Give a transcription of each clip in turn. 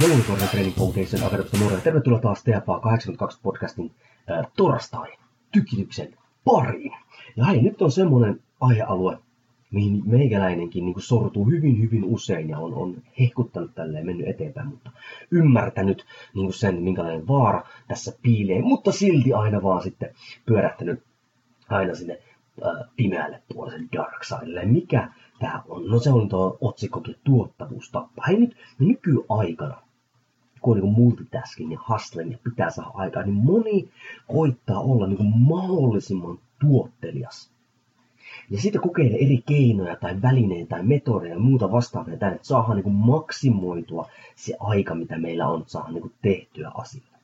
Joulukorjan Training Foundation Akademista nuorille. Tervetuloa taas TFA 82 podcastin äh, torstai tykityksen pariin. Ja hei, nyt on semmonen aihealue, mihin meikäläinenkin niin sortuu hyvin, hyvin usein ja on, on hehkuttanut tälleen mennyt eteenpäin, mutta ymmärtänyt niin sen, minkälainen vaara tässä piilee, mutta silti aina vaan sitten pyörähtänyt aina sinne äh, pimeälle puolelle dark sidelle. Mikä tämä on? No se on tuo otsikkokin tuottavuus tappaa. Hei nyt nykyaikana kun on niin multitasking ja hustling ja pitää saada aikaa, niin moni koittaa olla niin kuin mahdollisimman tuottelias. Ja sitten kokeilee eri keinoja tai välineitä tai metodeja ja muuta vastaavia tänne, että saadaan niin kuin maksimoitua se aika, mitä meillä on, että saadaan niin kuin tehtyä asioita.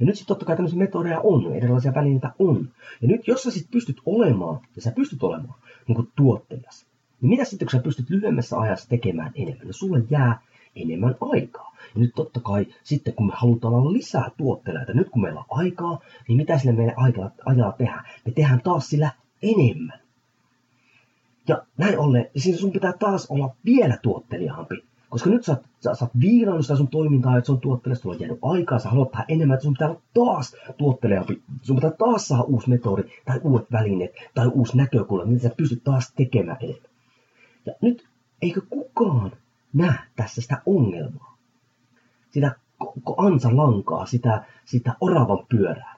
Ja nyt sitten totta kai tämmöisiä metodeja on, erilaisia välineitä on. Ja nyt jos sä sitten pystyt olemaan, ja sä pystyt olemaan niin kuin tuottelias, niin mitä sitten kun sä pystyt lyhyemmässä ajassa tekemään enemmän, niin sulle jää enemmän aikaa. Ja nyt totta kai sitten kun me halutaan olla lisää tuottelijoita, nyt kun meillä on aikaa, niin mitä sille meidän ajalla, ajalla tehdään? Me tehdään taas sillä enemmän. Ja näin ollen, niin sun pitää taas olla vielä tuottelijaampi. Koska nyt sä, sä, sä oot viilannut sitä sun toimintaa, että se on tuottelijaista, sulla on jäänyt aikaa, sä haluat tehdä enemmän, että sun pitää olla taas tuottelijaampi. Sun pitää taas saada uusi metodi, tai uudet välineet, tai uusi näkökulma, niin sä pystyt taas tekemään enemmän. Ja nyt, eikö kukaan näe tässä sitä ongelmaa? Sitä ansa lankaa, sitä, sitä oravan pyörää.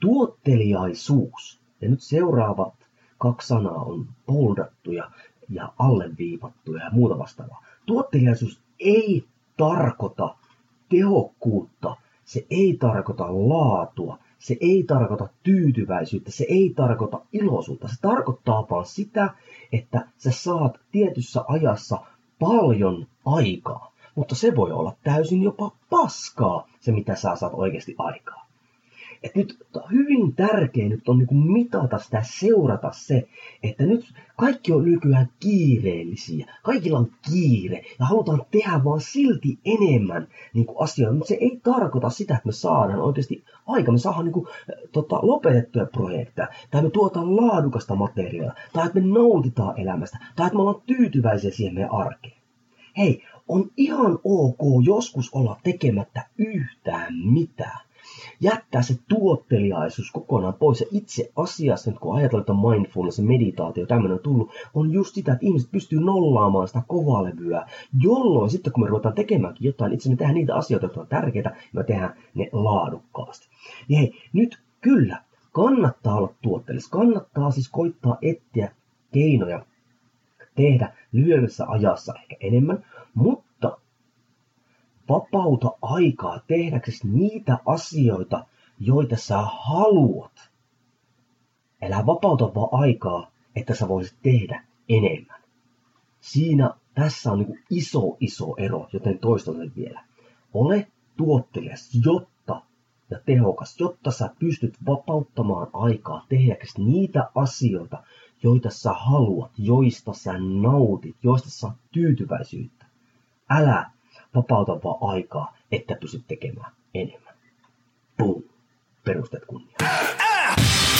Tuotteliaisuus. Ja nyt seuraavat kaksi sanaa on poldattu ja, ja alleviivattu ja muuta vastaavaa. Tuotteliaisuus ei tarkoita tehokkuutta, se ei tarkoita laatua, se ei tarkoita tyytyväisyyttä, se ei tarkoita iloisuutta. Se tarkoittaa vaan sitä, että sä saat tietyssä ajassa paljon aikaa. Mutta se voi olla täysin jopa paskaa, se mitä sä saat oikeasti aikaa. Et nyt hyvin tärkeä nyt on niin mitata sitä, seurata se, että nyt kaikki on nykyään kiireellisiä. Kaikilla on kiire ja halutaan tehdä vaan silti enemmän niin asioita. Mutta se ei tarkoita sitä, että me saadaan oikeasti aika. Me saadaan niin tota, lopetettuja projekteja, tai me tuotaan laadukasta materiaalia, tai että me nautitaan elämästä, tai että me ollaan tyytyväisiä siihen meidän arkeen. Hei, on ihan ok joskus olla tekemättä yhtään mitään jättää se tuotteliaisuus kokonaan pois. Ja itse asiassa, kun ajatellaan, että mindfulness ja meditaatio tämmöinen on tullut, on just sitä, että ihmiset pystyy nollaamaan sitä kovalevyä, jolloin sitten kun me ruvetaan tekemäänkin jotain, itse me tehdään niitä asioita, jotka on tärkeitä, ja me tehdään ne laadukkaasti. Niin hei, nyt kyllä, kannattaa olla tuottelias. Kannattaa siis koittaa etsiä keinoja tehdä lyhyemmässä ajassa ehkä enemmän, mutta vapauta aikaa tehdäksesi niitä asioita, joita sä haluat. Älä vapauta vaan aikaa, että sä voisit tehdä enemmän. Siinä tässä on niin iso, iso ero, joten toistan sen vielä. Ole tuottelias, jotta ja tehokas, jotta sä pystyt vapauttamaan aikaa tehdäksesi niitä asioita, joita sä haluat, joista sä nautit, joista sä tyytyväisyyttä. Älä vapauta vaan aikaa, että pystyt tekemään enemmän. Boom. Perusteet kunnia. Ah!